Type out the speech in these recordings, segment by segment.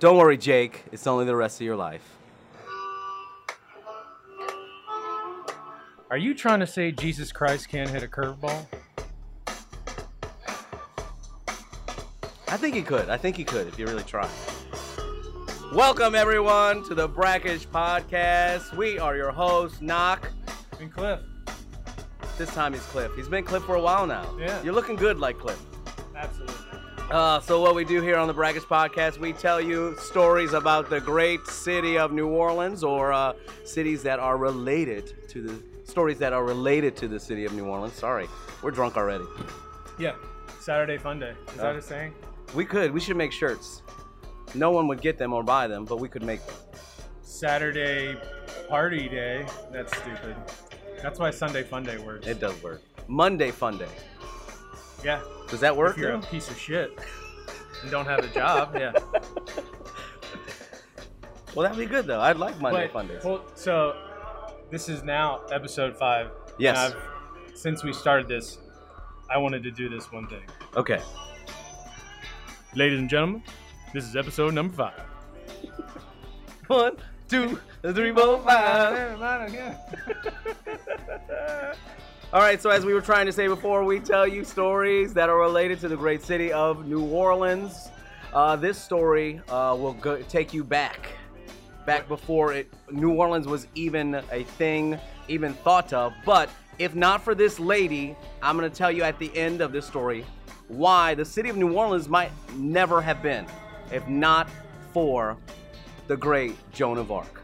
Don't worry, Jake. It's only the rest of your life. Are you trying to say Jesus Christ can't hit a curveball? I think he could. I think he could if you really try. Welcome, everyone, to the Brackish Podcast. We are your hosts, Knock. And Cliff. This time he's Cliff. He's been Cliff for a while now. Yeah. You're looking good like Cliff. Uh, so what we do here on the Brackish Podcast, we tell you stories about the great city of New Orleans or uh, cities that are related to the stories that are related to the city of New Orleans. Sorry, we're drunk already. Yeah. Saturday Fun Day. Is that Oh. a saying? We could. We should make shirts. No one would get them or buy them, but we could make them. Saturday Party Day. That's stupid. That's why Sunday Fun Day works. It does work. Monday Fun Day. yeah. Does that work? If you're a piece of shit and don't have a job, yeah. Well, that'd be good though. I'd like Monday But-. Well, so this is now episode five. Yes. And I've- since we started this, I wanted to do this one thing. Okay. Ladies and gentlemen, this is episode number five. One, two, three, four, five. All right, so as we were trying to say before, we tell you stories that are related to the great city of New Orleans. Uh, this story uh, will go, take you back, back before it, New Orleans was even a thing, even thought of. But if not for this lady, I'm going to tell you at the end of this story why the city of New Orleans might never have been, if not for the great Joan of Arc.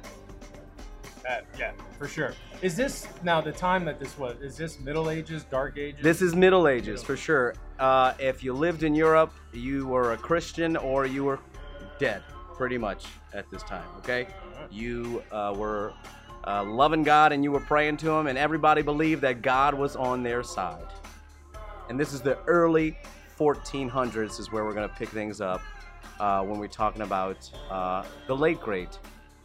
Uh, yeah, for sure. Is this now the time that this was? Is this Middle Ages, Dark Ages? This is Middle Ages for sure. Uh, if you lived in Europe, you were a Christian or you were dead, pretty much at this time. Okay, you uh, were uh, loving God and you were praying to Him, and everybody believed that God was on their side. And this is the early 1400s, is where we're gonna pick things up uh, when we're talking about uh, the late great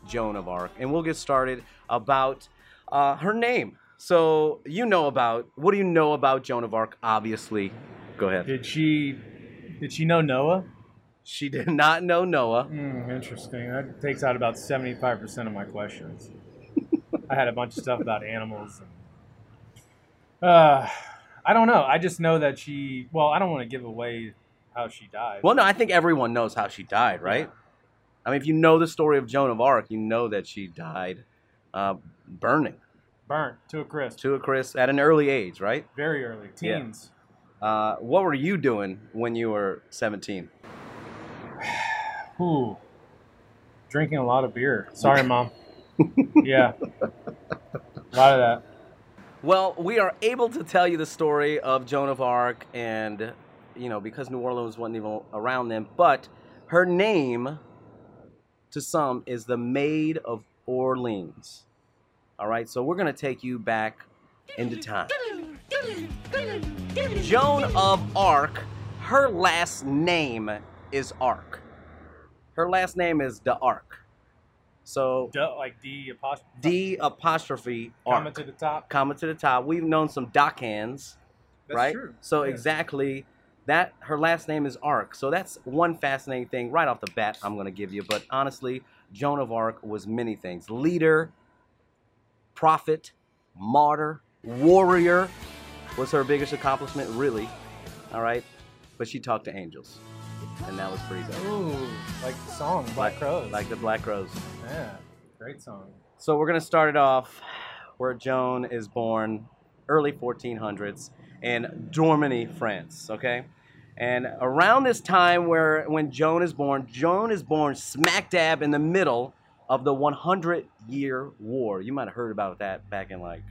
Joan of Arc, and we'll get started about uh, her name. So you know about what do you know about Joan of Arc? Obviously, go ahead. Did she? Did she know Noah? She did not know Noah. Hmm, interesting. That takes out about seventy-five percent of my questions. I had a bunch of stuff about animals. And, uh, I don't know. I just know that she. Well, I don't want to give away how she died. Well, no, I think everyone knows how she died, right? I mean, if you know the story of Joan of Arc, you know that she died uh, burning Burnt to a crisp. to a crisp at an early age, right? Very early. Yeah. Teens. Uh, what were you doing when you were 17? Ooh. Drinking a lot of beer. Sorry, mom. yeah. A lot of that. Well, we are able to tell you the story of Joan of Arc, and you know because New Orleans wasn't even around then, but her name to some is the Maid of Orleans. All right, so we're gonna take you back into time. Joan of Arc, her last name is Arc. Her last name is the Arc. So like D apostrophe. D apostrophe Arc Comma to the top. comma to the top. We've known some dockhands, That's right? true. So Yeah. exactly that her last name is Arc. So that's one fascinating thing right off the bat I'm going to give you. But honestly, Joan of Arc was many things: leader, prophet, martyr, warrior was her biggest accomplishment, really. All right, but she talked to angels, and that was pretty dope. Ooh, like the song Black Like- Crowes. like the Black Rose. yeah, great song. So we're gonna start it off where Joan is born, early 1400s in Dormany, France. Okay, and around this time where when Joan is born, Joan is born smack dab in the middle of the 100 Year War. You might have heard about that back in like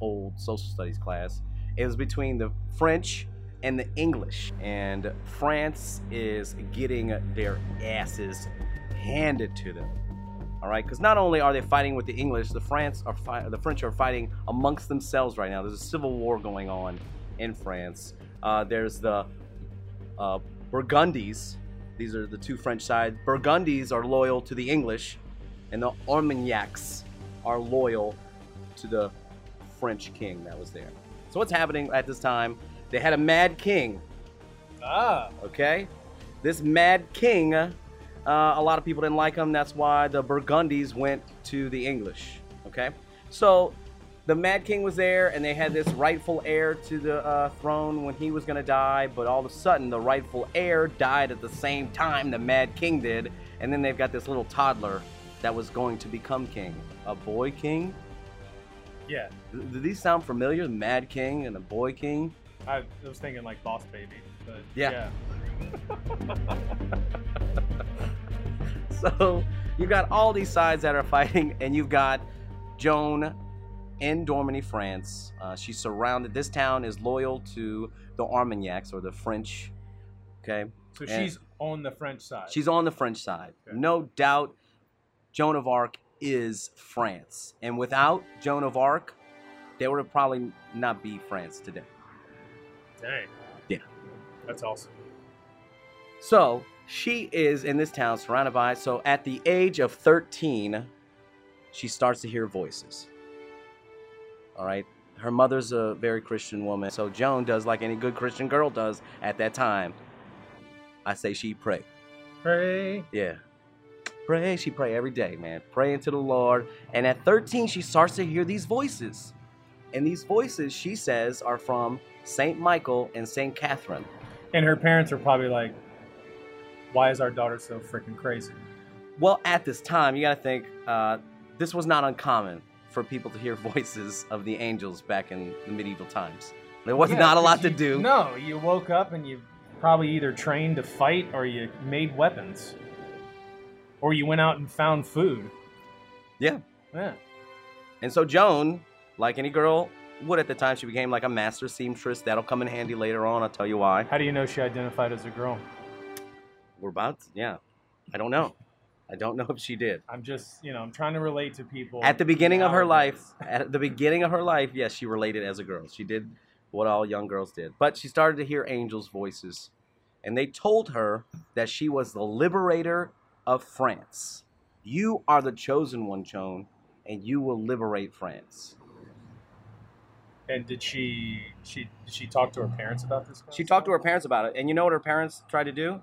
old social studies class. It was between the French and the English, and France is getting their asses handed to them. All right, because not only are they fighting with the English, the France are the French are fighting amongst themselves right now. There's a civil war going on in France. Uh, there's the uh, Burgundies. These are the two French sides. Burgundies are loyal to the English, and the Armagnacs are loyal to the French king that was there. So what's happening at this time? They had a mad king Ah, okay? This mad king uh, a lot of people didn't like him. That's why the Burgundies went to the English. Okay, so the Mad King was there, and they had this rightful heir to the uh, throne when he was gonna die. But all of a sudden, the rightful heir died at the same time the Mad King did, and then they've got this little toddler that was going to become king, a boy king. Yeah, Do do these sound familiar? The Mad King and the Boy King. I was thinking like Boss Baby, but Yeah. yeah. So you've got all these sides that are fighting, and you've got Joan in Dormany, France. Uh, she's surrounded. This town is loyal to the Armagnacs or the French. Okay, So And- she's on the French side. she's on the French side. Okay. No doubt, Joan of Arc is France, and without Joan of Arc, there would probably not be France today. Dang. Yeah. That's awesome. So she is in this town surrounded by. So at the age of 13, she starts to hear voices. All right. Her mother's a very Christian woman. So Joan does like any good Christian girl does at that time. I say she pray. Pray. Yeah. Pray. She pray every day, man. Praying to the Lord. And at 13, she starts to hear these voices. And these voices, she says, are from Saint Michael and Saint Catherine. And her parents are probably like, why is our daughter so freaking crazy? Well, at this time, you got to think uh, this was not uncommon for people to hear voices of the angels back in the medieval times. There was Yeah, not a lot 'cause to do. No, you woke up and you probably either trained to fight or you made weapons. Or you went out and found food. Yeah. Yeah. And so Joan, like any girl would at the time, she became like a master seamstress. That'll come in handy later on. I'll tell you why. How do you know she identified as a girl? We're about, to, yeah. I don't know. I don't know if she did. I'm just, you know, I'm trying to relate to people. At the beginning of her life, at the beginning of her life, yes, she related as a girl. She did what all young girls did. But she started to hear angels' voices. And they told her that she was the liberator of France. You are the chosen one, Joan, and you will liberate France. And did she she did she talk to her parents about this? She talked to her parents about it. And you know what her parents tried to do?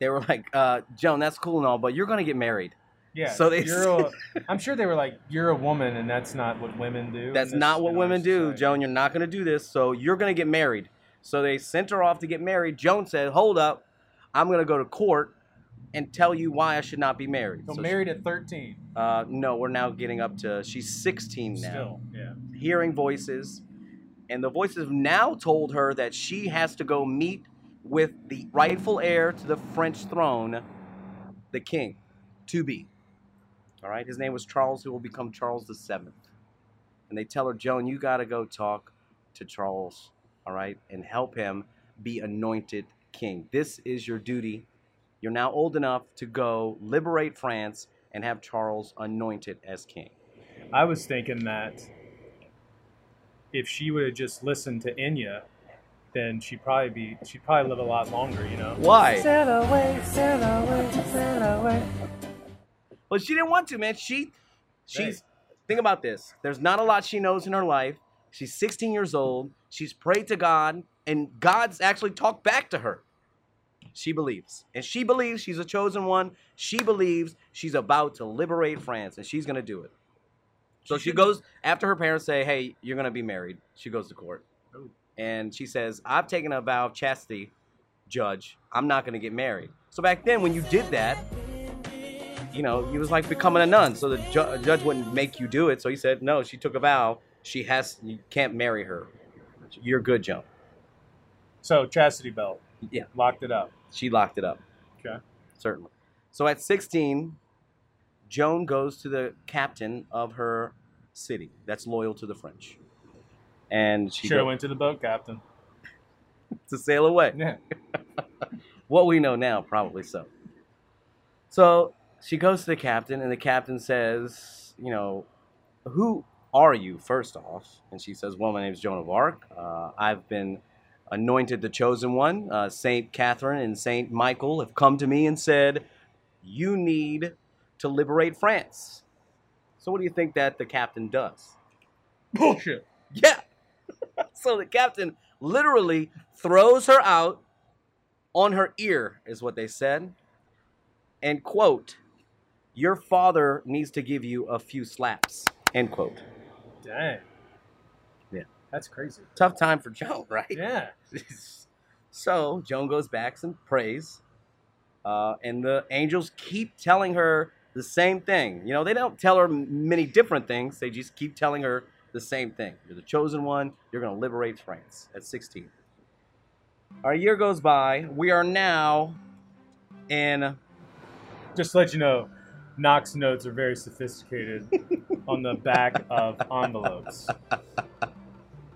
They were like, uh, Joan, that's cool and all, but you're going to get married. Yeah. so they- You're a, I'm sure they were like, "You're a woman, and that's not what women do." That's not what women do, society." Joan. You're not going to do this. So you're going to get married. So they sent her off to get married. Joan said, Hold up. I'm going to go to court and tell you why I should not be married. So So she- married at 13. uh, no, we're now getting up to, she's 16 now. Still, yeah. Hearing voices. And the voices have now told her that she has to go meet with the rightful heir to the French throne, the king, to be. All right, his name was Charles, who will become Charles the Seventh. And they tell her, Joan, you got to go talk to Charles, all right, and help him be anointed king. This is your duty. You're now old enough to go liberate France and have Charles anointed as king. I was thinking that if she would have just listened to Enya, then she'd probably be she'd probably live a lot longer. You know. Why? Sail away, sail away, sail away. Well, she didn't want to, man. She, she's. Hey. Think about this. There's not a lot she knows in her life. She's 16 years old. She's prayed to God, and God's actually talked back to her. She believes, and she believes she's a chosen one. She believes she's about to liberate France, and she's gonna do it. So she goes after her parents say, "Hey, you're gonna be married." She goes to court, Ooh. And she says, "I've taken a vow of chastity, judge. I'm not gonna get married." So back then, when you did that, you know, he was like becoming a nun, so the ju- judge wouldn't make you do it. So he said, "No, she took a vow. She has. You can't marry her. You're good, Joan." So chastity belt. Yeah. Locked it up. She locked it up. Okay. Certainly. So at 16, Joan goes to the captain of her city that's loyal to the French, and she Should have went to the boat captain. to sail away. Yeah. What we know now, probably so. So she goes to the captain, and the captain says, You know, who are you, first off? And she says, Well, my name is Joan of Arc. Uh, I've been anointed the chosen one. Uh, Saint Catherine and Saint Michael have come to me and said, You need to liberate France. So, what do you think that the captain does? Bullshit. Yeah. So the captain literally throws her out on her ear, is what they said. and quote, "Your father needs to give you a few slaps." End quote. Dang. Yeah. That's crazy. Tough time for Joan, right? Yeah. so Joan goes back and prays, uh, and the angels keep telling her the same thing. You know, they don't tell her many different things. They just keep telling her the same thing. You're the chosen one. You're going to liberate France at 16. Our year goes by. We are now in. Just to let you know, Knox notes are very sophisticated on the back of envelopes.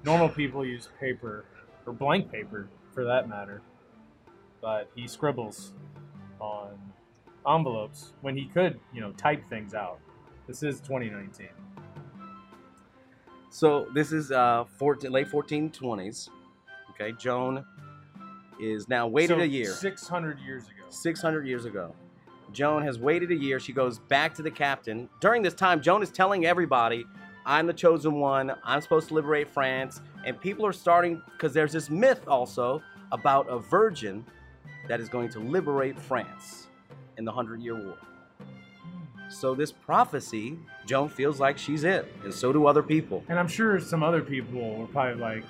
Normal people use paper, or blank paper for that matter, but he scribbles on envelopes when he could, you know, type things out. This is 2019. So this is uh, 14, late 1420s. Okay, Joan is now waited So, a year. 600 years ago. 600 years ago. Joan has waited a year. She goes back to the captain. During this time, Joan is telling everybody, I'm the chosen one. I'm supposed to liberate France. And people are starting, because there's this myth also about a virgin that is going to liberate France in the Hundred Year War. So, this prophecy, Joan feels like she's it, and so do other people. And I'm sure some other people were probably like,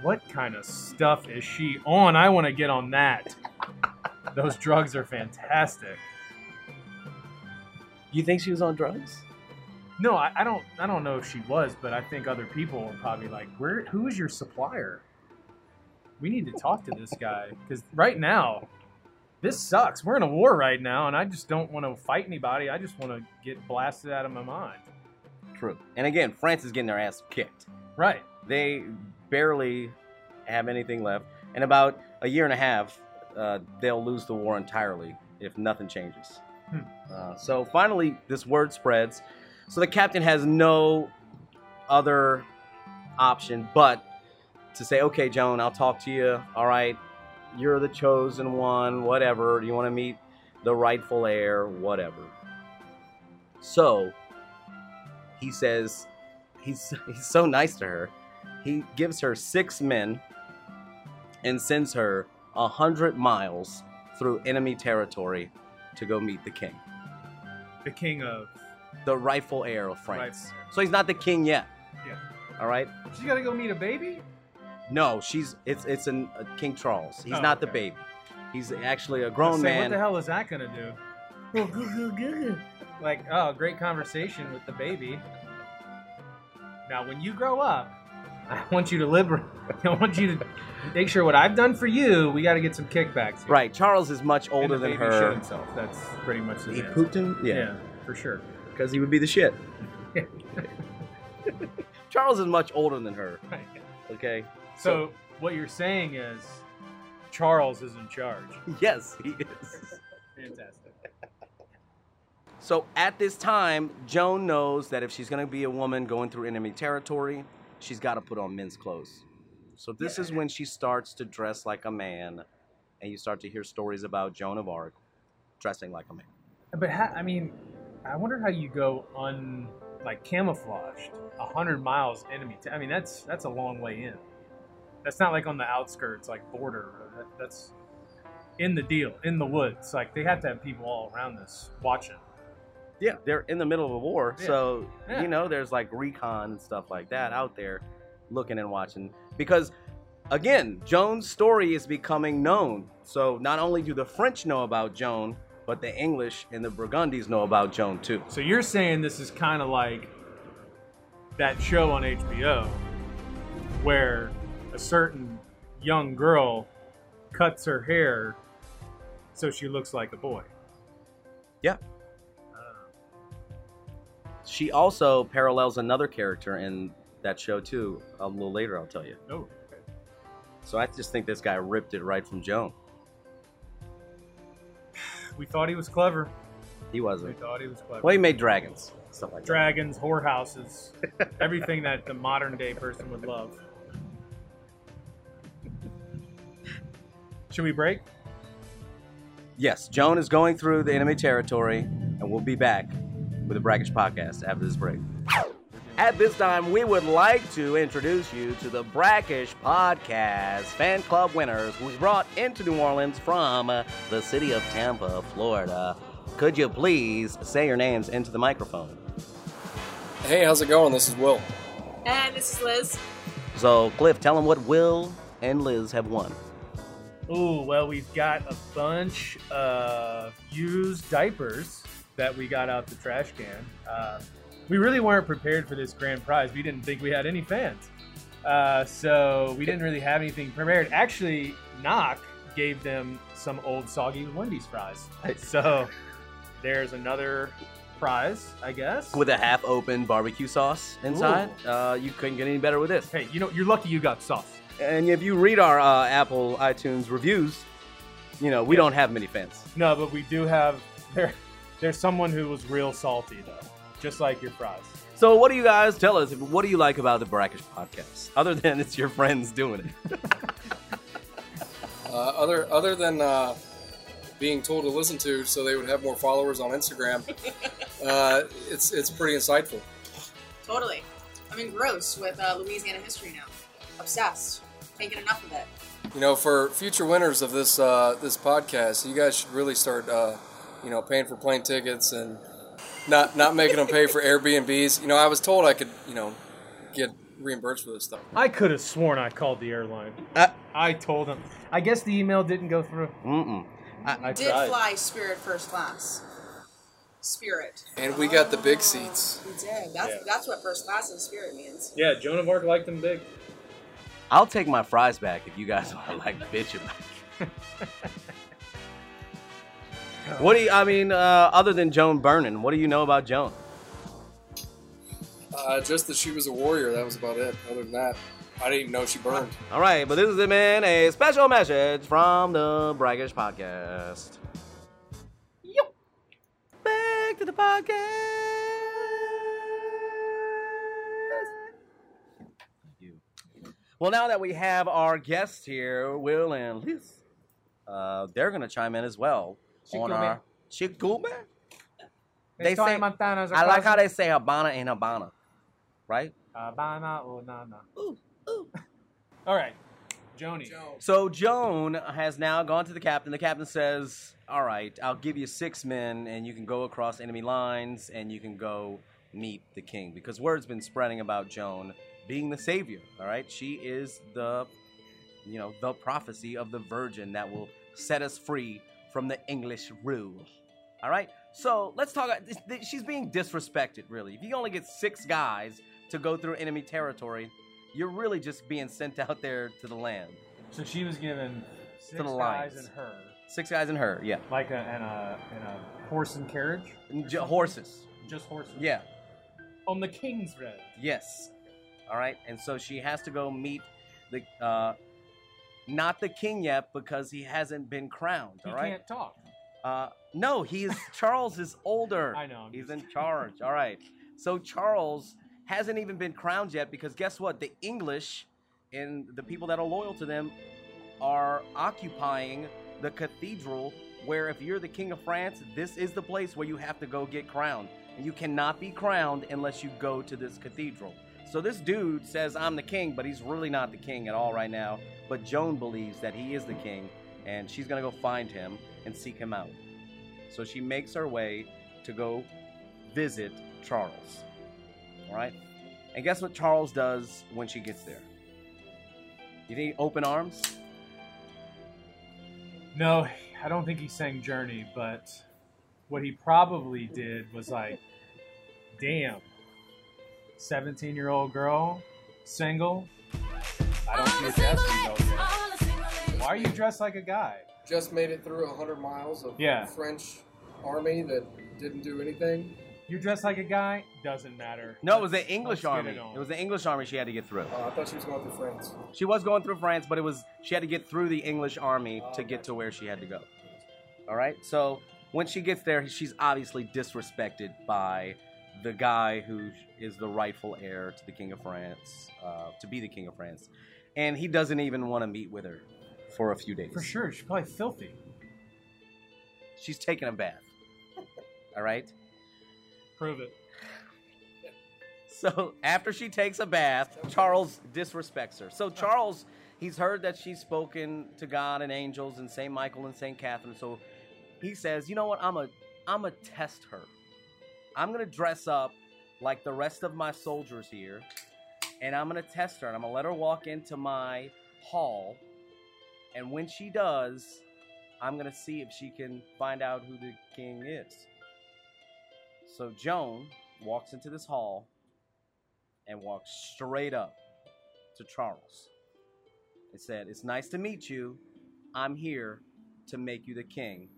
what kind of stuff is she on? I want to get on that. Those drugs are fantastic. You think she was on drugs? No, I, I don't. I don't know if she was, but I think other people were probably like, "Where? Who is your supplier? We need to talk to this guy because right now, this sucks. We're in a war right now, and I just don't want to fight anybody. I just want to get blasted out of my mind." True. And again, France is getting their ass kicked. Right. they barely have anything left. In about a year and a half, uh, they'll lose the war entirely if nothing changes. Hmm. Uh, so finally, this word spreads. So the captain has no other option but to say, okay, Joan, I'll talk to you. All right, you're the chosen one, whatever. You want to meet the rightful heir? Whatever. So he says, he's, he's so nice to her he gives her six men and sends her a hundred miles through enemy territory to go meet the king, The king of the rightful heir of France. Rightful. So he's not the king yet. Yeah. All right. She's got to go meet a baby. No, she's it's it's an uh, King Charles. He's Oh, not the okay. baby. He's actually a grown saying, What the hell is that gonna do? like, oh, great conversation with the baby. Now, when you grow up, I want you to live. I want you to make sure what I've done for you. We got to get some kickbacks. Here. Right. Charles is much And older the than baby shit her. himself. That's pretty much the He answer. pooped him. Yeah. Yeah. for sure. Because he would be the shit. Charles is much older than her. Okay. So, what you're saying is, Charles is in charge. Yes, he is. Fantastic. So at this time, Joan knows that if she's going to be a woman going through enemy territory, she's got to put on men's clothes. So this Yeah. is when she starts to dress like a man, and you start to hear stories about Joan of Arc dressing like a man. But ha- I mean, I wonder how you go un like camouflaged a hundred miles enemy. T- I mean, that's that's a long way in. That's not like on the outskirts, like border. That, that's in the deal, in the woods. Like they have to have people all around this watching. Yeah, they're in the middle of a war, Yeah. so Yeah. you know there's like recon and stuff like that out there, looking and watching. Because again, Joan's story is becoming known. So not only do the French know about Joan, but the English and the Burgundies know about Joan too. So you're saying this is kind of like that show on HBO where a certain young girl cuts her hair so she looks like a boy. Yeah. Uh, She also parallels another character in that show too. A little later, I'll tell you. oh, okay. So I just think this guy ripped it right from Joan. We thought he was clever. He wasn't. We thought he was clever. Well, he made dragons, stuff like that. Dragons, whorehouses, everything that the modern day person would love. Should we break? Yes, Joan is going through the enemy territory, and we'll be back with the Brackish podcast after this break. At this time, we would like to introduce you to the Brackish Podcast fan club winners who was brought into New Orleans from the city of Tampa, Florida. Could you please say your names into the microphone? Hey, how's it going? This is Will. And this is Liz. So, Cliff, tell them what Will and Liz have won. Ooh, well, we've got a bunch of used diapers that we got out the trash can. Uh, we really weren't prepared for this grand prize. We didn't think we had any fans. Uh, so we didn't really have anything prepared. Actually, Knock gave them some old soggy Wendy's fries. So there's another prize, I guess. With a half open barbecue sauce inside. Uh, you couldn't get any better with this. Hey, you know, you're lucky you got sauce. And if you read our uh, Apple iTunes reviews, you know, we Yeah. don't have many fans. No, but we do have there. There's someone who was real salty though, just like your fries. So, what do you guys tell us? What do you like about the Brackish podcast? Other than it's your friends doing it. Uh, other other than uh, being told to listen to, so they would have more followers on Instagram. uh, it's it's pretty insightful. Totally. I'm engrossed with uh, Louisiana history now. Obsessed. Can't get enough of it. You know, for future winners of this uh, this podcast, you guys should really start, uh, you know, paying for plane tickets and not not making them pay for Airbnbs. You know, I was told I could, you know, get reimbursed for this stuff. I could have sworn I called the airline. Uh, I told them. I guess the email didn't go through. mm-mm. I Did tried. fly Spirit first class. Spirit. And we got the big seats. We did. That's Yeah. that's what first class in Spirit means. Yeah, Joan of Arc liked them big. I'll take my fries back if you guys want to like bitch about. it. what do you? I mean, uh, other than Joan Burnin, what do you know about Joan? Uh, just that she was a warrior. That was about it. Other than that, I didn't even know she burned. All right, but this has been a special message from the Brackish Podcast. Yo. Back to the podcast. Well, now that we have our guests here, Will and Liz, uh, they're going to chime in as well on our Shikume. They say- Montana's I like how they say Habana and Habana, right? Habana or Nana. Ooh, ooh. All right, Joni. So Joan has now gone to the captain. The captain says, "All right, I'll give you six men, and you can go across enemy lines, and you can go meet the king." Because word's been spreading about Joan being the savior. All right, she is the, you know, the prophecy of the Virgin that will set us free from the English rule. All right, so let's talk. She's being disrespected, really. If you only get six guys to go through enemy territory, you're really just being sent out there to the land. So she was given six guys Lions. and her, Six guys and her, yeah. like a and a and a horse and carriage. J- horses. Just horses. Yeah. On the king's road. Yes. All right. And so she has to go meet the uh not the king yet because he hasn't been crowned, He all right? can't talk. Uh no, he's Charles is older. I know, I'm He's in charge. All right. So Charles hasn't even been crowned yet because guess what? The English and the people that are loyal to them are occupying the cathedral where if you're the king of France, this is the place where you have to go get crowned. And you cannot be crowned unless you go to this cathedral. So this dude says I'm the king, but he's really not the king at all right now. But Joan believes that he is the king, and she's gonna go find him and seek him out. So she makes her way to go visit Charles. All right? And guess what Charles does when she gets there? You think open arms? No, I don't think he sang Journey, but what he probably did was like, damn, 17 year old girl, single. I don't see a dressing gold yet. Why are you dressed like a guy? Just made it through 100 miles of Yeah. French army that didn't do anything. You dress like a guy, doesn't matter. No, it was the English let's army. it. It was the English army she had to get through. Uh, I thought she was going through France. She was going through France, but it was she had to get through the English army Oh, to get to where she had to go. All right. So when she gets there, she's obviously disrespected by the guy who is the rightful heir to the king of France, uh, to be the king of France, and he doesn't even want to meet with her for a few days. For sure, she's probably filthy. She's taking a bath. All right. Prove it. So after she takes a bath, Charles disrespects her. So Charles, he's heard that she's spoken to God and angels and Saint Michael and Saint Catherine. So he says, you know what? I'm a, I'm a test her. I'm gonna dress up like the rest of my soldiers here, and I'm gonna test her. And I'm gonna let her walk into my hall, and when she does, I'm gonna see if she can find out who the king is. So Joan walks into this hall and walks straight up to Charles. It said, It's nice to meet you. I'm here to make you the king.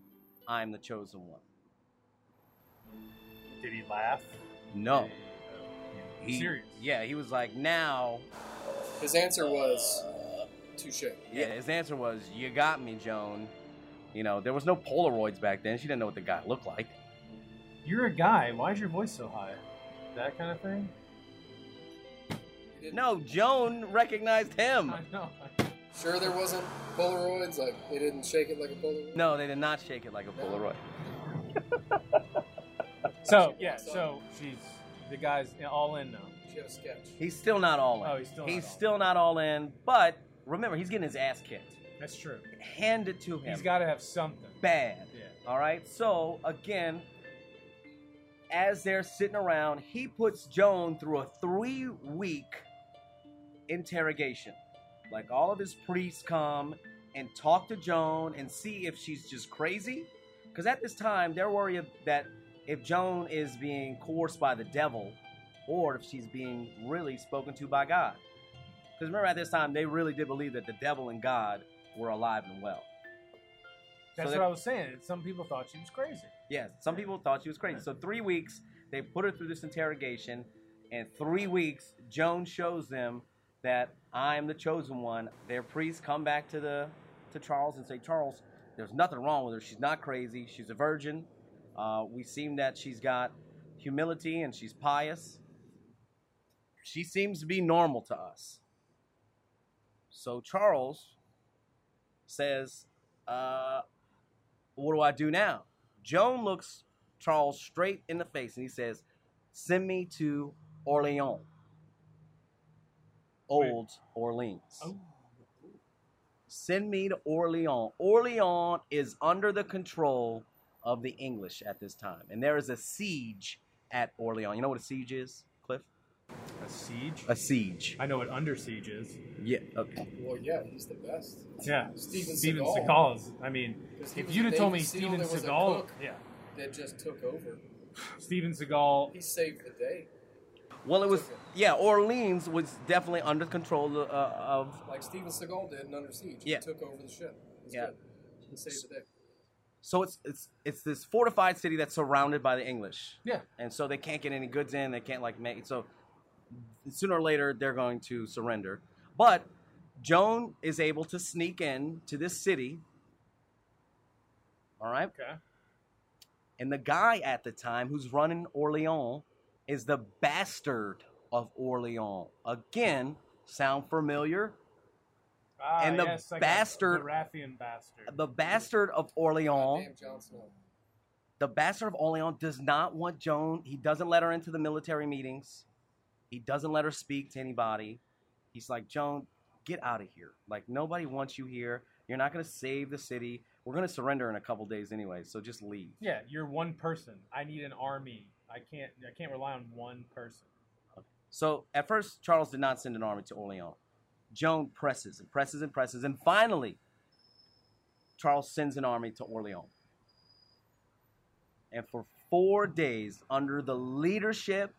I'm the chosen one. Did he laugh? No. Did he, uh, He, serious. Yeah, he was like, Now. His answer was touche. Yeah, his answer was, You got me, Joan. You know, there was no Polaroids back then. She didn't know what the guy looked like. You're a guy. Why is your voice so high? That kind of thing. No, Joan recognized him. I know. Sure, there wasn't Polaroids. Like they didn't shake it like a Polaroid. No, they did not shake it like a Polaroid. So yeah, so she's the guy's all in now. She had a sketch. He's still not all in. Oh, he's still not he's all still not all in. But remember, he's getting his ass kicked. That's true. Hand it to him. He's got to have something. bad. Yeah. All right. So again, as they're sitting around, he puts Joan through a three-week interrogation. Like all of his priests come and talk to Joan and see if she's just crazy. Because at this time, they're worried that if Joan is being coerced by the devil, or if she's being really spoken to by God. Because remember, at this time, they really did believe that the devil and God were alive and well. That's So what I was saying. Some people thought she was crazy. Yes, some people thought she was crazy. So three weeks, they put her through this interrogation, and three weeks, Joan shows them that I am the chosen one. Their priests come back to the to Charles and say, Charles, there's nothing wrong with her. She's not crazy. She's a virgin. Uh, we seem that she's got humility and she's pious. She seems to be normal to us. So Charles says, uh, what do I do now? Joan looks Charles straight in the face and he says, Send me to Orleans. Old Orleans. Oh. Send me to Orleans. Orleans is under the control of the English at this time. And there is a siege at Orleans. You know what a siege is, Cliff? A siege. A siege. I know what under siege is. Yeah. Okay. Well, yeah, he's the best. Yeah, Steven Steven Seagal. Seagal is. I mean, if you'd have told me Navy SEAL Steven that was a Seagal, yeah, That just took over. Steven Seagal, He saved the day. Well, it was, Okay. yeah, Orleans was definitely under control uh, of Like Steven Seagal did in Under Siege. Yeah. He took over the ship. It Yeah. good. He saved the day. So it's it's it's this fortified city that's surrounded by the English, yeah, and so they can't get any goods in. They can't like make so. Sooner or later, they're going to surrender. But Joan is able to sneak in to this city. All right, okay. and the guy at the time who's running Orleans is the bastard of Orleans. Again, sound familiar? Ah, And the yes, bastard- the Raffian bastard. The bastard of Orleans. Goddamn Jon Snow. The bastard of Orleans does not want Joan. He doesn't let her into the military meetings. He doesn't let her speak to anybody. He's like, Joan, get out of here. Like, nobody wants you here. You're not going to save the city. We're going to surrender in a couple days anyway, so just leave. yeah, you're one person. I need an army. I can't. I can't rely on one person. Okay. So at first, Charles did not send an army to Orleans. Joan presses and presses and presses, and finally, Charles sends an army to Orleans. And for four days, under the leadership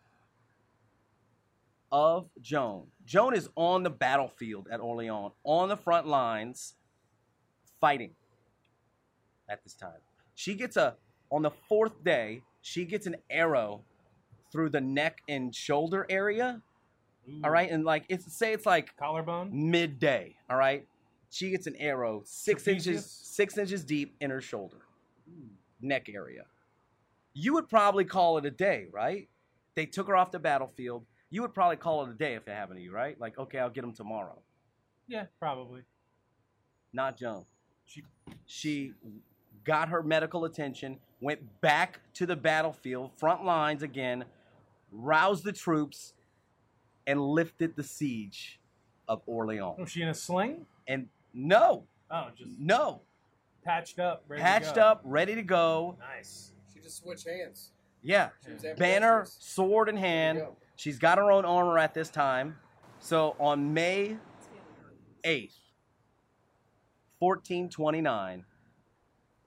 of Joan, Joan is on the battlefield at Orleans, on the front lines, fighting at this time. She gets a, on the fourth day, she gets an arrow through the neck and shoulder area. Ooh. All right, and like it's say it's like collarbone. midday. All right, she gets an arrow six inches six inches deep in her shoulder, hmm. neck area. You would probably call it a day, right? They took her off the battlefield. You would probably call it a day if it happened to you, right? Like, okay, I'll get them tomorrow. Yeah, probably. Not Joan. She She got her medical attention, went back to the battlefield, front lines again, roused the troops, and lifted the siege of Orleans. Was she in a sling? And no, Oh, just no, patched up, ready to patched go. up, ready to go. Nice. She just switched hands. Yeah, She banner, sword in hand. She's got her own armor at this time. So on May 8th, 1429,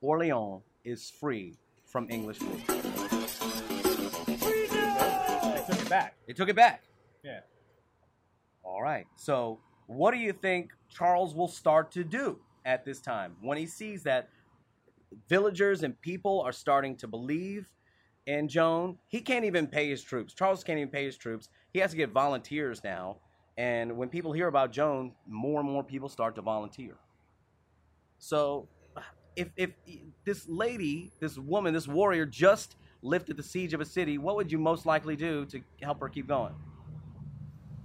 Orleans is free from English rule. They took it back. They took it back. Yeah. All right. So, what do you think Charles will start to do at this time when he sees that villagers and people are starting to believe in Joan? He can't even pay his troops. Charles can't even pay his troops. He has to get volunteers now. And when people hear about Joan, more and more people start to volunteer. So, if if this lady, this woman, this warrior just lifted the siege of a city, what would you most likely do to help her keep going?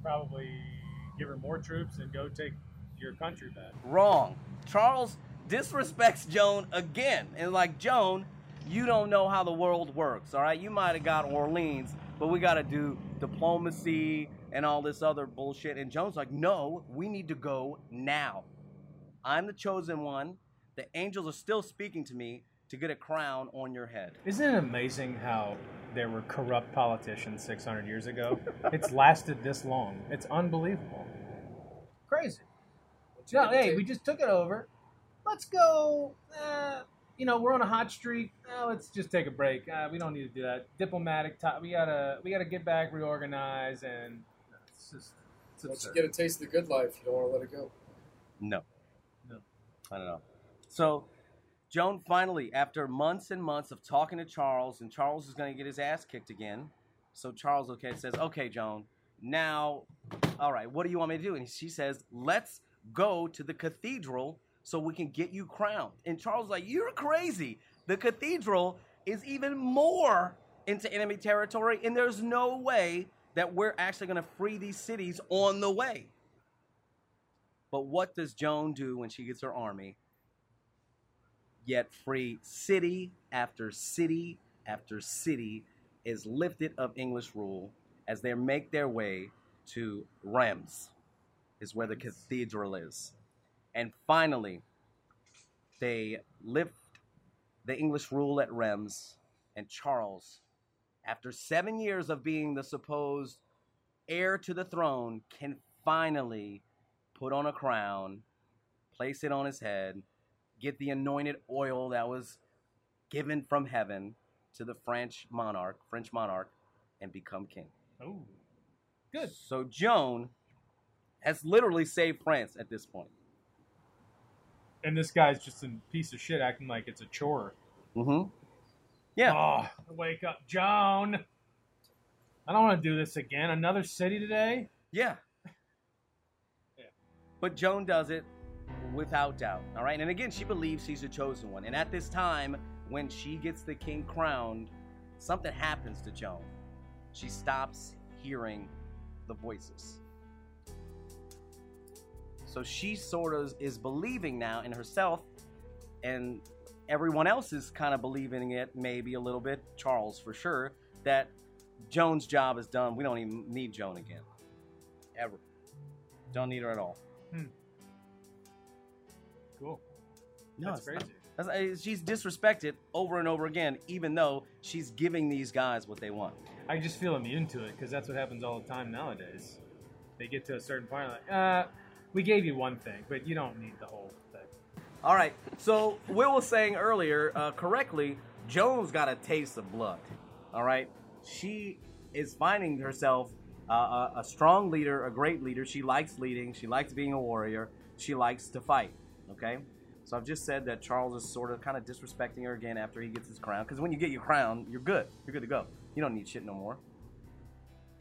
Probably give her more troops and go take your country back. Wrong. Charles disrespects Joan again. And like, Joan, you don't know how the world works, all right? You might have got Orleans, but we got to do diplomacy and all this other bullshit. And Joan's like, no, we need to go now. I'm the chosen one. The angels are still speaking to me to get a crown on your head. Isn't it amazing how there were corrupt politicians 600 years ago? it's lasted this long. It's unbelievable. Crazy. No, hey, take? we just took it over. Let's go. Uh, you know, we're on a hot streak. Uh, let's just take a break. Uh, we don't need to do that. Diplomatic. T- we gotta. We gotta get back, reorganize, and it's just. It's Once you get a taste of the good life, you don't want to let it go. No. No. I don't know. So, Joan finally, after months and months of talking to Charles, and Charles is going to get his ass kicked again. So Charles, okay, says, "Okay, Joan, now, all right, what do you want me to do?" And she says, "Let's go to the cathedral so we can get you crowned." And Charles is like, "You're crazy. The cathedral is even more into enemy territory, and there's no way that we're actually going to free these cities on the way." But what does Joan do when she gets her army? Yet free city after city after city is lifted of English rule as they make their way to Reims, is where the cathedral is. And finally, they lift the English rule at Reims, and Charles, after seven years of being the supposed heir to the throne, can finally put on a crown, place it on his head, get the anointed oil that was given from heaven to the French monarch, French monarch, and become king. Oh, good. So Joan has literally saved France at this point. And this guy's just a piece of shit, acting like it's a chore. Mm-hmm. Yeah. Oh, wake up, Joan. I don't want to do this again. Another city today. Yeah. Yeah. But Joan does it without doubt. All right. And again, she believes she's the chosen one. And at this time, when she gets the king crowned, something happens to Joan. She stops hearing the voices. So she sort of is believing now in herself, and everyone else is kind of believing it, maybe a little bit, Charles for sure, that Joan's job is done. We don't even need Joan again. Ever. Don't need her at all. Cool. No, That's it's not- crazy. that's- uh, she's disrespected over and over again, even though she's giving these guys what they want. I just feel immune to it because that's what happens all the time nowadays. They get to a certain point, like, uh, we gave you one thing, but you don't need the whole thing. All right, so Will was saying earlier uh, correctly, Joan's got a taste of blood. All right, she is finding herself uh, a, a strong leader, a great leader. She likes leading. She likes being a warrior. She likes to fight. Okay, so I've just said that Charles is sort of kind of disrespecting her again after he gets his crown. Because when you get your crown, you're good. You're good to go. You don't need shit no more.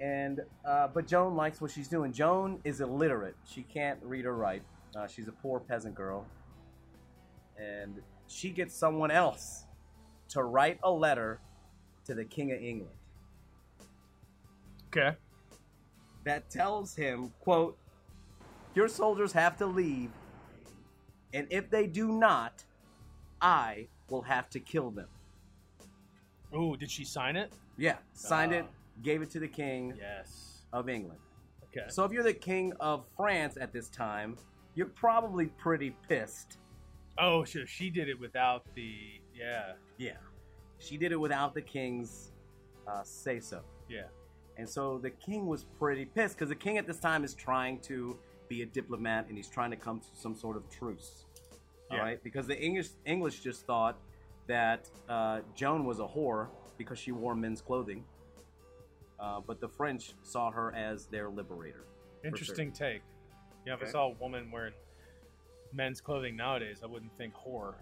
And uh, but Joan likes what she's doing. Joan is illiterate. She can't read or write. Uh, she's a poor peasant girl and she gets someone else to write a letter to the King of England Okay. that tells him, quote, your soldiers have to leave, and if they do not, I will have to kill them. Oh, did she sign it? Yeah, signed it, Ah. gave it to the King Yes. of England. Okay. So if you're the king of France at this time, you're probably pretty pissed. Oh, so she did it without the. Yeah. Yeah. She did it without the king's uh, say so. Yeah. And so the king was pretty pissed because the king at this time is trying to be a diplomat and he's trying to come to some sort of truce. All Yeah. right, because the English English just thought that uh, Joan was a whore because she wore men's clothing, uh, but the French saw her as their liberator. Interesting take. Yeah, if I saw a woman wearing men's clothing nowadays, I wouldn't think whore.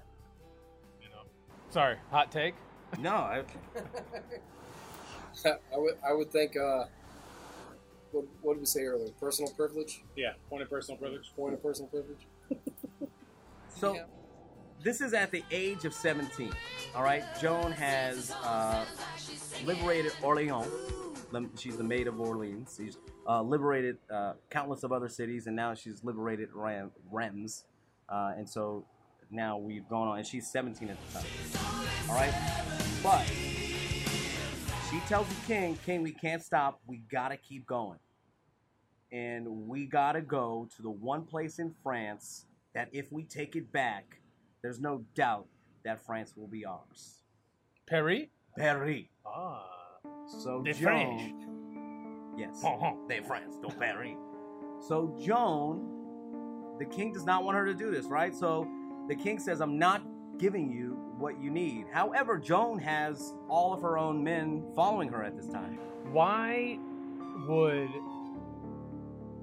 You know. Sorry, hot take. No, I, I would I would think. Uh, what, what did we say earlier? Personal privilege. Yeah, point of personal privilege. Point of personal privilege. so Yeah. this is at the age of 17. All right, Joan has uh, liberated Orleans. She's the maid of Orleans. She's uh, liberated uh, countless of other cities, and now she's liberated Ram- Reims. Uh, and so now we've gone on, and she's 17 at the time. All right, but she tells the king, "King, we can't stop. We gotta keep going, and we gotta go to the one place in France that if we take it back, there's no doubt that France will be ours. Paris? Paris. Ah. So De Joan, yes, Uh-huh. de France, de Paris. So Joan, the king does not want her to do this, right? So the king says, "I'm not giving you what you need." However, Joan has all of her own men following her at this time. Why would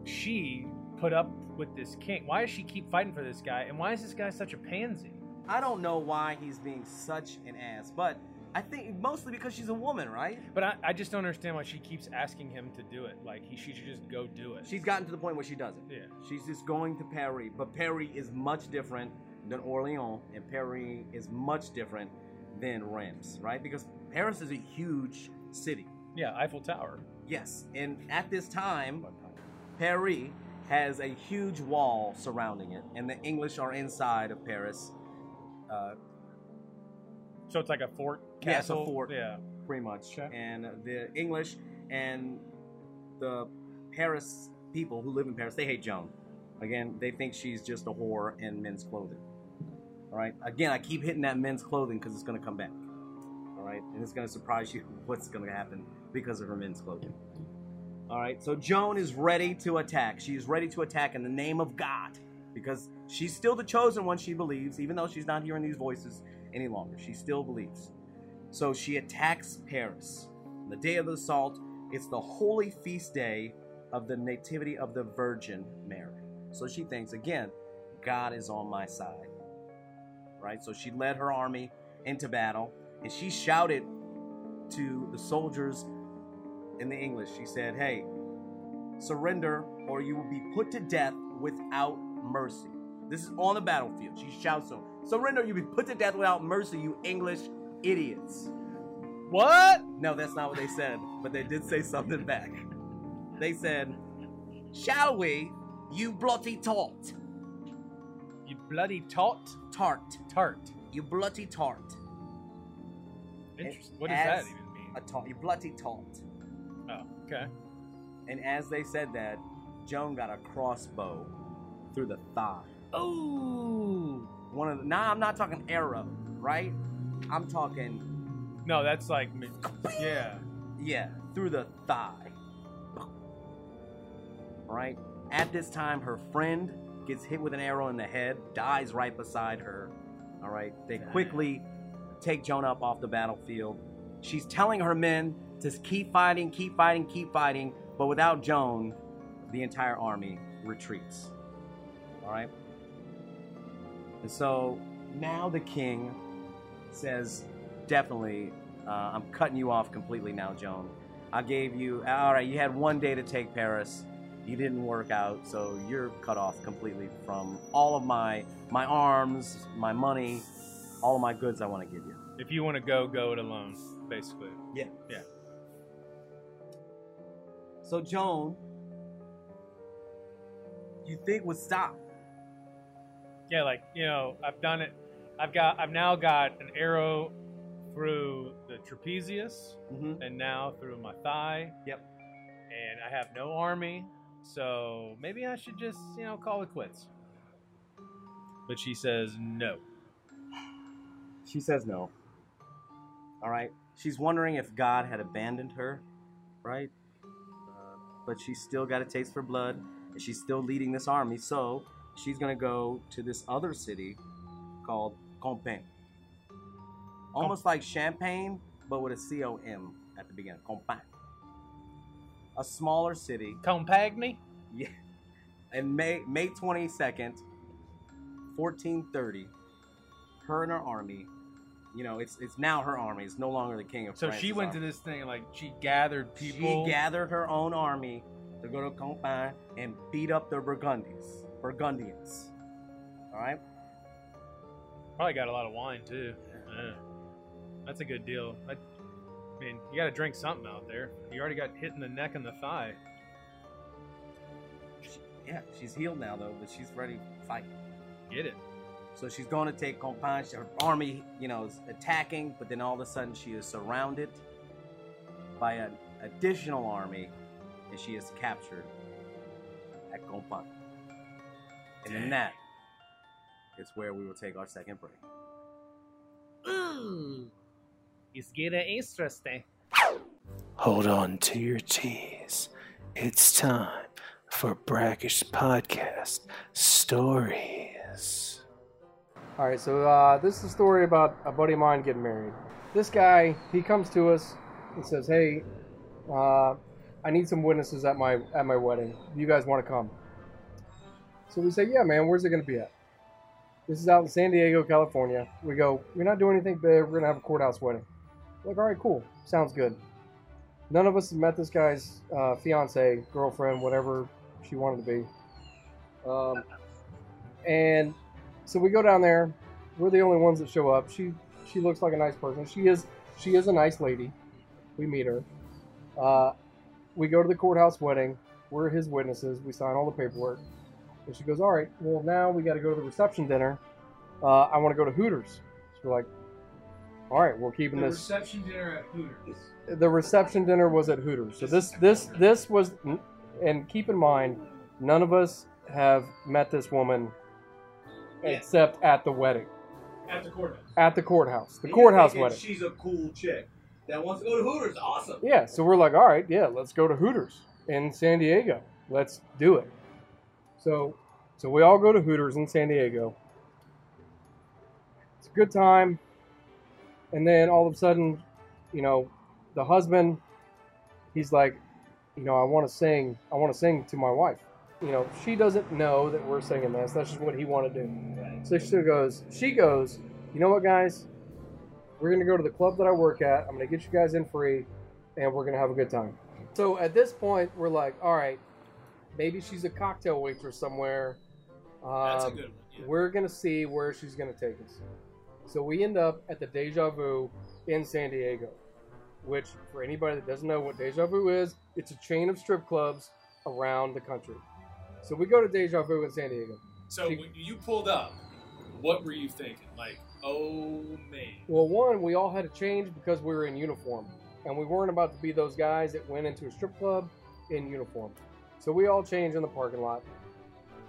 she put up with this king? Why does she keep fighting for this guy? And why is this guy such a pansy? I don't know why he's being such an ass, but I think mostly because she's a woman, right? But I, I just don't understand why she keeps asking him to do it. Like he, she should just go do it. She's gotten to the point where she doesn't. Yeah. She's just going to Paris, but Paris is much different than Orleans, and Paris is much different than Reims, right? Because Paris is a huge city. yeah, Eiffel Tower. Yes, and at this time, Paris has a huge wall surrounding it, and the English are inside of Paris, uh, So it's like a fort Yeah, it's a castle. fort. Yeah. pretty much. Okay. And the English and the Paris people who live in Paris, they hate Joan. Again, they think she's just a whore in men's clothing. All right. Again, I keep hitting that men's clothing because it's going to come back. All right, and it's going to surprise you what's going to happen because of her men's clothing. All right. So Joan is ready to attack. She is ready to attack in the name of God because she's still the chosen one. She believes, even though she's not hearing these voices any longer. She still believes. So she attacks Paris. The day of the assault, it's the holy feast day of the nativity of the Virgin Mary. So she thinks, again, God is on my side. Right? So she led her army into battle and she shouted to the soldiers in the English. She said, Hey, surrender or you will be put to death without mercy. This is on the battlefield. She shouts so. Surrender, you'll be put to death without mercy, you English idiots. What? No, that's not what they said, but they did say something back. They said, Shall we, you bloody tart? You bloody tart Tart. tart. You bloody tart. Interesting. What does As that even mean? A tart. You bloody tart. Okay. And as they said that, Joan got a crossbow through the thigh. Oh. One of the, now I'm not talking arrow, right? I'm talking, No, that's like yeah. yeah, through the thigh. Right? At this time, her friend gets hit with an arrow in the head, dies right beside her. All right? They quickly take Joan up off the battlefield. She's telling her men to keep fighting, keep fighting, keep fighting, but without Joan, the entire army retreats. All right? And so now the king says, definitely, uh, I'm cutting you off completely now, Joan. I gave you, all right, you had one day to take Paris. You didn't work out, so you're cut off completely from all of my my arms, my money, all of my goods I want to give you. If you want to go, go it alone, basically. Yeah. Yeah. So Joan, you think would stop? Yeah, like, you know, I've done it. I've got I've now got an arrow through the trapezius Mm-hmm. and now through my thigh. Yep. And I have no army. So maybe I should just, you know, call it quits. But she says no. She says no. All right. She's wondering if God had abandoned her, right? But she's still got a taste for blood, and she's still leading this army. So she's gonna go to this other city called Compiègne. Almost like Champagne, but with a C O M at the beginning. Compiègne. A smaller city. Compagni? Yeah. And May May twenty second, fourteen thirty, her and her army. You know, it's it's now her army. It's no longer the king of So France. she went to this thing like she gathered people. She gathered her own army to go to Compiègne and beat up the Burgundians. Burgundians. All right. Probably got a lot of wine too. Yeah. That's a good deal. I, I mean, you got to drink something out there. You already got hit in the neck and the thigh. Yeah, she's healed now though, but she's ready to fight. Get it? So she's going to take Compiègne. Her army, you know, is attacking, but then all of a sudden she is surrounded by an additional army, and she is captured at Compiègne. And then that is where we will take our second break. Mmm. It's getting interesting. Hold on to your teas. It's time for Brackish Podcast Stories. All right, so uh, this is a story about a buddy of mine getting married. This guy, he comes to us and says, "Hey, uh, I need some witnesses at my at my wedding. You guys want to come?" So we say, "Yeah, man. Where's it going to be at?" This is out in San Diego, California. We go, "We're not doing anything big. We're going to have a courthouse wedding." Like, all right, cool. Sounds good. None of us have met this guy's uh, fiance, girlfriend, whatever she wanted to be. Um, and so we go down there. We're the only ones that show up. She she looks like a nice person. She is she is a nice lady. We meet her. Uh, we go to the courthouse wedding. We're his witnesses. We sign all the paperwork. And she goes, "All right. Well, now we got to go to the reception dinner. Uh, I want to go to Hooters." So we're like, "All right. We're keeping The this." reception dinner at Hooters. the reception dinner was at Hooters. So this this this was, and keep in mind, none of us have met this woman except at the wedding, At the courthouse. at the courthouse, the courthouse wedding. She's a cool chick that wants to go to Hooters. Awesome. Yeah, so we're like, all right, yeah, let's go to Hooters in San Diego. Let's do it. So, so we all go to Hooters in San Diego. It's a good time, and then all of a sudden, you know, the husband, he's like, you know, I want to sing. I want to sing to my wife. You know, she doesn't know that we're singing this. That's just what he wanted to do. So she goes, she goes, you know what, guys? We're gonna go to the club that I work at. I'm gonna get you guys in free, and we're gonna have a good time. So at this point, we're like, all right, maybe she's a cocktail waitress somewhere. Um, That's a good one. Yeah. We're gonna see where she's gonna take us. So we end up at the Deja Vu in San Diego, which, for anybody that doesn't know what Deja Vu is, it's a chain of strip clubs around the country. So we go to Deja Vu in San Diego. So when you pulled up, what were you thinking? Like, oh man. Well, one, we all had to change because we were in uniform, and we weren't about to be those guys that went into a strip club in uniform. So we all changed in the parking lot.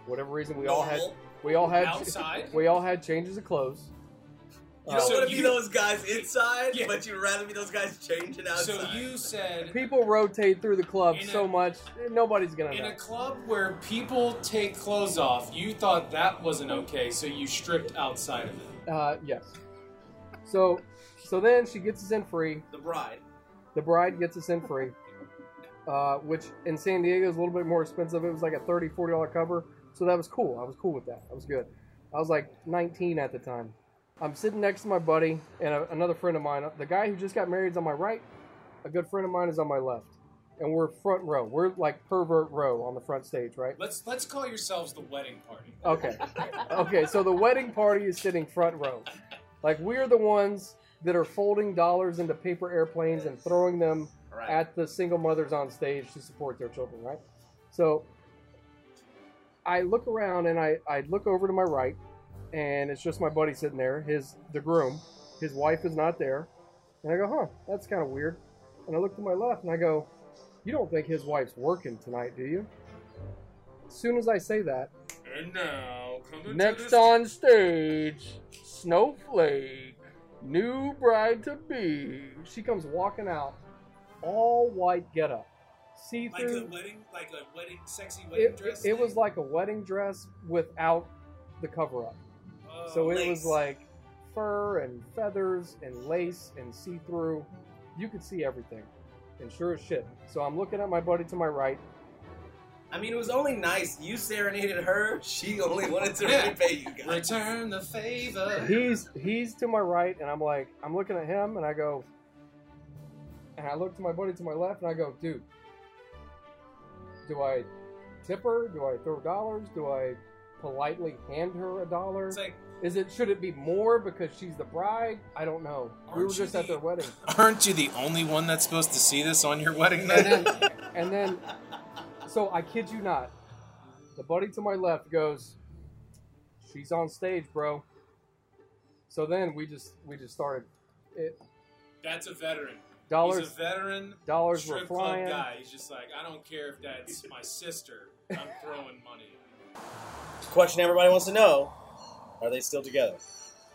Whatever reason, we all had we all had Outside? we all had changes of clothes. You Uh, don't So want to be you- those guys inside, Yeah. but you'd rather be those guys changing outside. So you said people rotate through the club In a- so much, nobody's gonna in know. a club where people take clothes off, you thought that wasn't okay, so you stripped outside of it. Uh, yes. So, so then she gets us in free. the bride. The bride gets us in free, uh, which in San Diego is a little bit more expensive. It was like a 30 $40 cover. So that was cool. I was cool with that. I was good. I was like 19 at the time. I'm sitting next to my buddy and a, another friend of mine. The guy who just got married is on my right. A good friend of mine is on my left. And we're front row. We're like pervert row on the front stage, right? Let's let's call yourselves the wedding party. Okay. Okay, so the wedding party is sitting front row. Like we're the ones that are folding dollars into paper airplanes and throwing them Right. at the single mothers on stage to support their children, right? So I look around and I, I look over to my right and it's just my buddy sitting there, his the groom. His wife is not there. And I go, huh, that's kind of weird. And I look to my left and I go, you don't think his wife's working tonight, do you? As soon as I say that, And now, coming next on stage, Snowflake, new bride to be. She comes walking out, all white getup, see Like a through. wedding, like a wedding, sexy wedding It, dress. it was like a wedding dress without the cover up. Oh, So it lace. was like fur and feathers and lace and see through. You could see everything. And sure as shit. So I'm looking at my buddy to my right. I mean, it was only nice. You serenaded her. She only wanted to repay you guys. Return the favor. He's he's to my right, and I'm like, I'm looking at him, and I go, and I look to my buddy to my left, and I go, dude, do I tip her? Do I throw dollars? Do I politely hand her a dollar? Like, Is it should it be more because she's the bride? I don't know. we were just at the- their wedding. Aren't you the only one that's supposed to see this on your wedding and night? then, and then, so I kid you not, the buddy to my left goes, "She's on stage, bro." So then we just we just started. It, That's a veteran. dollars He's a veteran dollars were strip club guy. He's just like, I don't care if that's my sister. I'm throwing money. Question everybody wants to know: Are they still together?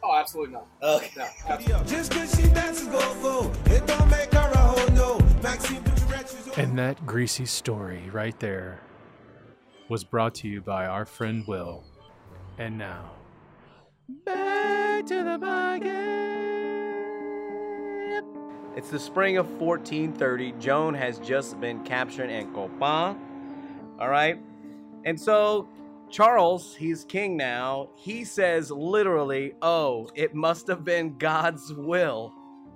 Oh, absolutely not. Okay. No, Just cause she dances go full, it don't make her a hoe, no. Maxine put your ratchets on. And that greasy story right there was brought to you by our friend Will. And now, back to the podcast. It's the spring of 1430. Joan has just been captured in Copan. All right. And so Charles, he's king now. He says literally, oh, it must have been God's will.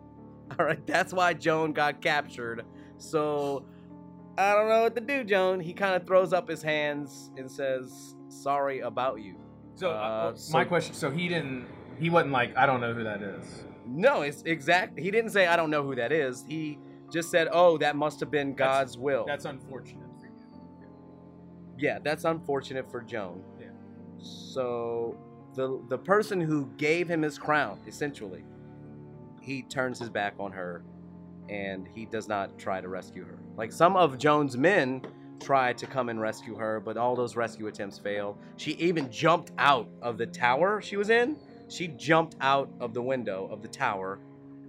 All right. That's why Joan got captured. So I don't know what to do, Joan. He kind of throws up his hands and says, sorry about you. So, uh, Uh, my question: So he didn't? He wasn't like, I don't know who that is. No, it's exact. He didn't say, I don't know who that is. He just said, oh, that must have been That's- God's will. That's unfortunate. Yeah, that's unfortunate for Joan. Yeah. So the the person who gave him his crown, essentially, he turns his back on her and he does not try to rescue her. Like some of Joan's men tried to come and rescue her, but all those rescue attempts failed. She even jumped out of the tower she was in. She jumped out of the window of the tower,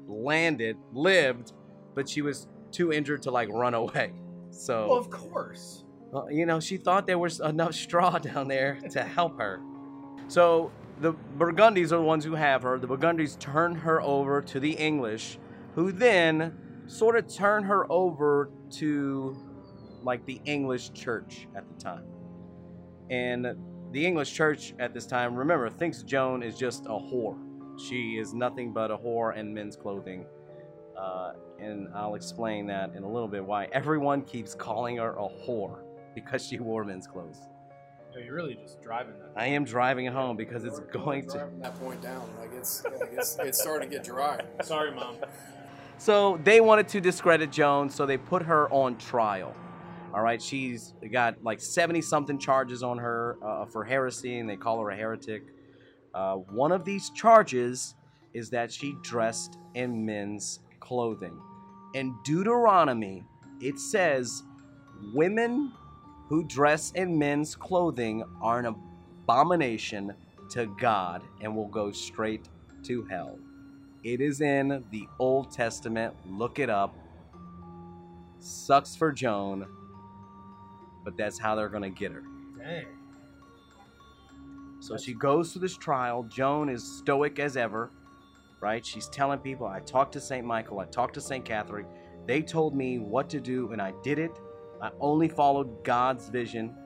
landed, lived, but she was too injured to like run away. So Well, of course. Well, you know, she thought there was enough straw down there to help her. So the Burgundies are the ones who have her. The Burgundies turn her over to the English, who then sort of turn her over to like the English church at the time. And the English church at this time, remember, thinks Joan is just a whore. She is nothing but a whore in men's clothing. Uh, and I'll explain that in a little bit why everyone keeps calling her a whore because she wore men's clothes. No, you're really just driving that. I am driving it home because it's going to. That point down, like it's like it's, it's starting to get dry. Sorry, mom. So they wanted to discredit Joan, so they put her on trial. All right, she's got like 70 something charges on her uh, for heresy, and they call her a heretic. Uh, one of these charges is that she dressed in men's clothing. In Deuteronomy, it says women who dress in men's clothing are an abomination to God and will go straight to hell. It is in the Old Testament. Look it up. Sucks for Joan, but that's how they're going to get her. Dang. So she goes through this trial. Joan is stoic as ever, right? She's telling people, I talked to St. Michael, I talked to St. Catherine. They told me what to do, and I did it. I only followed God's vision.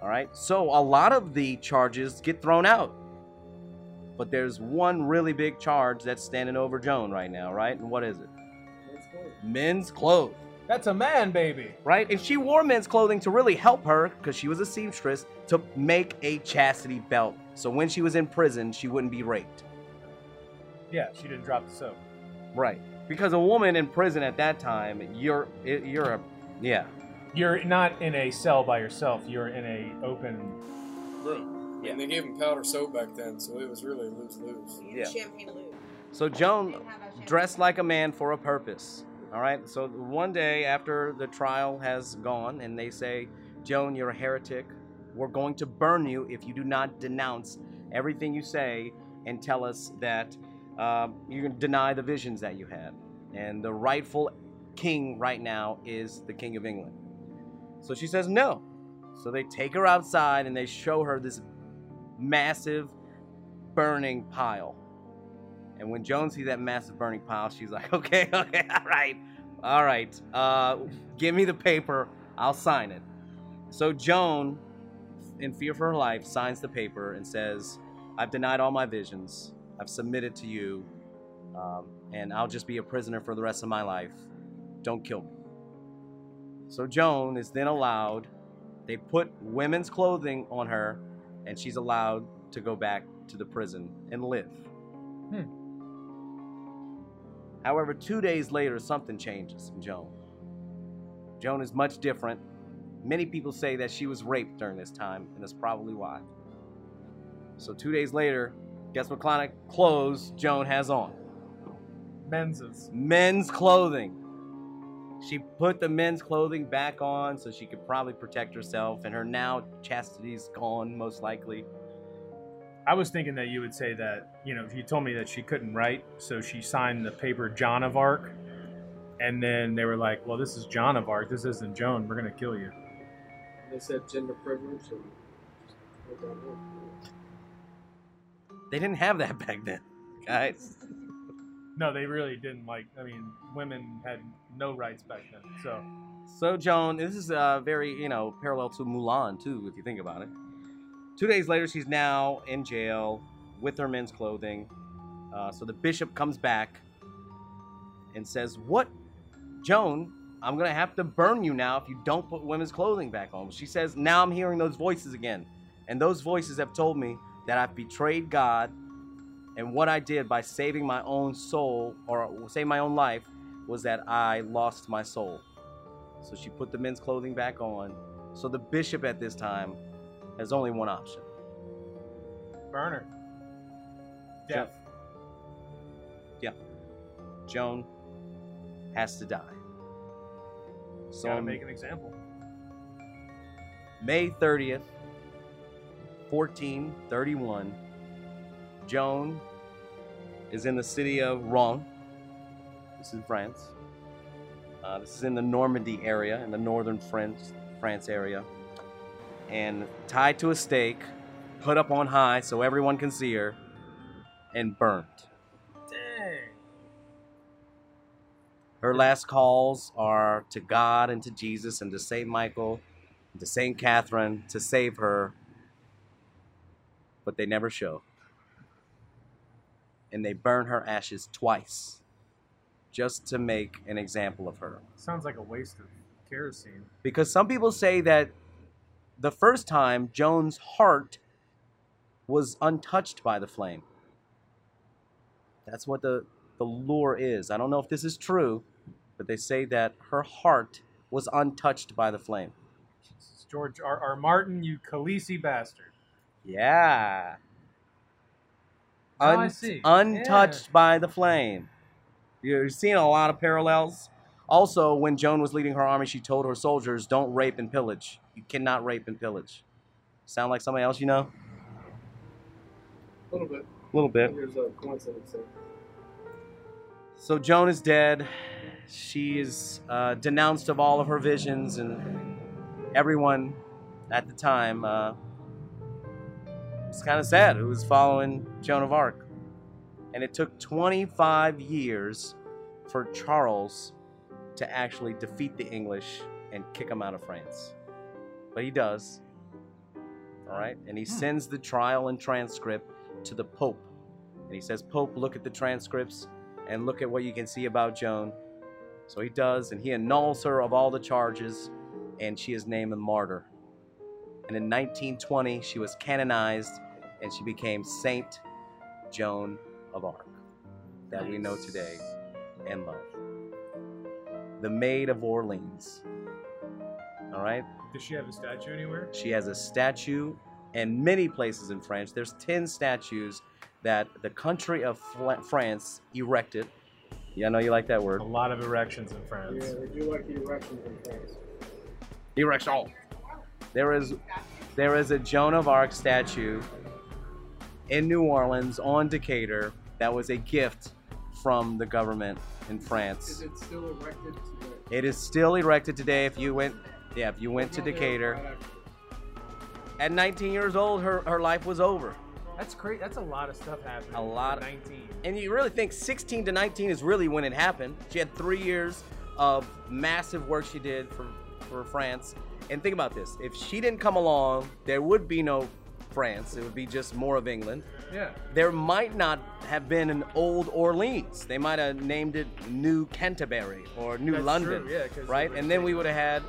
All right? So a lot of the charges get thrown out. But there's one really big charge that's standing over Joan right now, right? And what is it? Men's clothes Men's clothes. That's a man, baby. right? And she wore men's clothing to really help her, because she was a seamstress, to make a chastity belt. So when she was in prison, she wouldn't be raped. Yeah, she didn't drop the soap. Right. Because a woman in prison at that time, you're you're a yeah. You're not in a cell by yourself. You're in a open. Room. Yeah. And they gave him powder soap back then, so it was really lose lose. Yeah. Champagne lube. So Joan dressed like a man for a purpose. All right. So one day after the trial has gone, and they say, Joan, you're a heretic. We're going to burn you if you do not denounce everything you say and tell us that um, you can deny the visions that you had. And the rightful king right now is the King of England. So she says no. So they take her outside and they show her this massive burning pile. And when Joan sees that massive burning pile, she's like, okay, okay, all right, all right, uh, give me the paper, I'll sign it. So Joan, in fear for her life, signs the paper and says, I've denied all my visions, I've submitted to you, um, and I'll just be a prisoner for the rest of my life. Don't kill me. So Joan is then allowed, they put women's clothing on her, and she's allowed to go back to the prison and live. Hmm. However, two days later, something changes in Joan. Joan is much different. Many people say that she was raped during this time, and that's probably why. So, two days later, guess what kind of clothes Joan has on? Men's. Men's clothing. She put the men's clothing back on so she could probably protect herself, and her now chastity's gone, most likely. I was thinking that you would say that, you know, if you told me that she couldn't write, so she signed the paper John of Arc, and then they were like, well, this is John of Arc, this isn't Joan, we're going to kill you. They said gender privilege and just went downhill. They didn't have that back then, guys. No, they really didn't like, I mean, women had no rights back then, so. So Joan, this is uh, very you know parallel to Mulan too, if you think about it. Two days later, she's now in jail with her men's clothing. Uh, so the bishop comes back and says, "What, Joan? I'm gonna have to burn you now if you don't put women's clothing back on." She says, "Now I'm hearing those voices again, and those voices have told me that I've betrayed God, and what I did by saving my own soul or save my own life was that I lost my soul." So she put the men's clothing back on. So the bishop at this time has only one option. Burner. Death. Yeah. Joan has to die. So Gotta make an example. May 30th, 1431, Joan is in the city of Rouen. This is France. Uh, this is in the Normandy area, in the northern France, France area. And tied to a stake, put up on high so everyone can see her, and burnt. Dang. Her last calls are to God and to Jesus and to Saint Michael and to Saint Catherine to save her, but they never show. And they burn her ashes twice just to make an example of her. Sounds like a waste of kerosene. Because some people say that the first time Joan's heart was untouched by the flame. That's what the, the lure is. I don't know if this is true, but they say that her heart was untouched by the flame. George R. R. Martin, you Khaleesi bastard. Yeah. Now I see. Untouched by the flame. You're seeing a lot of parallels. Also, when Joan was leading her army, she told her soldiers, don't rape and pillage. You cannot rape and pillage. Sound like somebody else you know? A little bit. A little bit. Here's a coincidence there. So Joan is dead. She is uh, denounced of all of her visions, and everyone at the time uh, was kind of sad who was following Joan of Arc. And it took 25 years for Charles to actually defeat the English and kick them out of France. But he does. All right? And he hmm. sends the trial and transcript to the Pope. And he says, Pope, look at the transcripts and look at what you can see about Joan. So he does, and he annuls her of all the charges, and she is named a martyr. And in 1920, she was canonized, and she became Saint Joan of Arc, that we know today and love. The Maid of Orleans. All right? Does she have a statue anywhere? She has a statue in many places in France. There's 10 statues that the country of France erected. Yeah, I know you like that word. A lot of erections in France. Yeah, they do like the erections in France. Erection. There is there is a Joan of Arc statue in New Orleans on Decatur that was a gift from the government in France. Is it still erected today? It is still erected today. If you went, yeah, if you went to Decatur at 19 years old, her her life was over. That's crazy. That's a lot of stuff happening. A lot. At 19. And you really think 16 to 19 is really when it happened. She had three years of massive work she did for, for France. And think about this if she didn't come along, there would be no France. It would be just more of England. Yeah. There might not have been an old Orleans. They might have named it New Canterbury or New That's London. true, yeah, right? And then we would have had,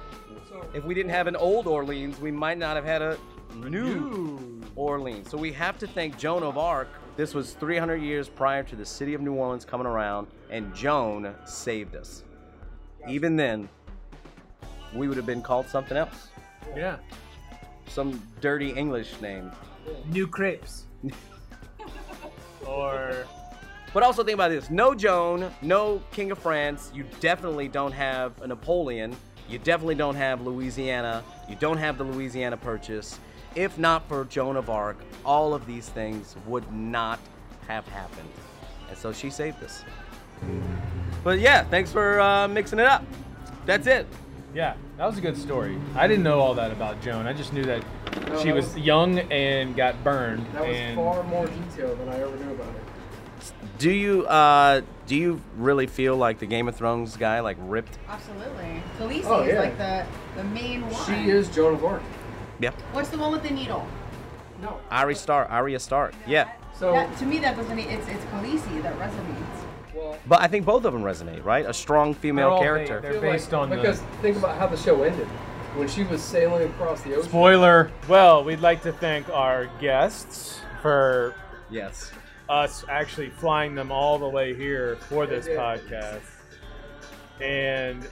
if we didn't have an old Orleans, we might not have had a new Orleans. So we have to thank Joan of Arc. This was 300 years prior to the city of New Orleans coming around, and Joan saved us. Even then, we would have been called something else. Yeah. Some dirty English name. New crepes. or But also think about this: no Joan, no King of France. You definitely don't have a Napoleon. You definitely don't have Louisiana. You don't have the Louisiana Purchase. If not for Joan of Arc, all of these things would not have happened. And so she saved us. But yeah, thanks for uh, mixing it up. That's it. Yeah, that was a good story. I didn't know all that about Joan. I just knew that No, she that was, was- young and got burned. That was and far more detailed than I ever knew about it. Do you uh, do you really feel like the Game of Thrones guy like ripped? Absolutely. Khaleesi Oh, is like the, the main one. She is Joan of Arc. Yeah. What's the one with the needle? No. Arya Stark. Arya Stark. Yeah. So that, to me, that doesn't. It's it's Khaleesi that resonates. Well, But I think both of them resonate, right? A strong female They're character. They're based like- on the- because think about how the show ended when she was sailing across the ocean. Spoiler. Well, we'd like to thank our guests for Yes. us actually flying them all the way here for this They did. podcast. And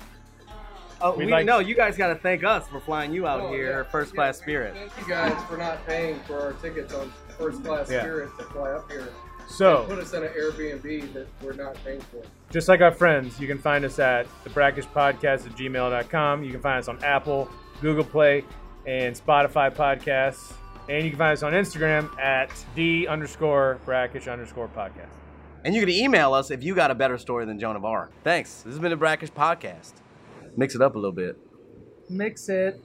Oh, We'd we, like- no, you guys got to thank us for flying you out Oh, here, yeah. first Yeah, class Spirit. Thank you guys for not paying for our tickets on first class Yeah. Spirit to fly up here. So, They put us in an Airbnb that we're not paying for. just like our friends, you can find us at the brackish podcast at gmail.com. You can find us on Apple, Google Play, and Spotify podcasts. And you can find us on Instagram at the underscore brackish underscore podcast. And you can email us if you got a better story than Joan of Arc. Thanks. This has been the Brackish Podcast. Mix it up a little bit. Mix it.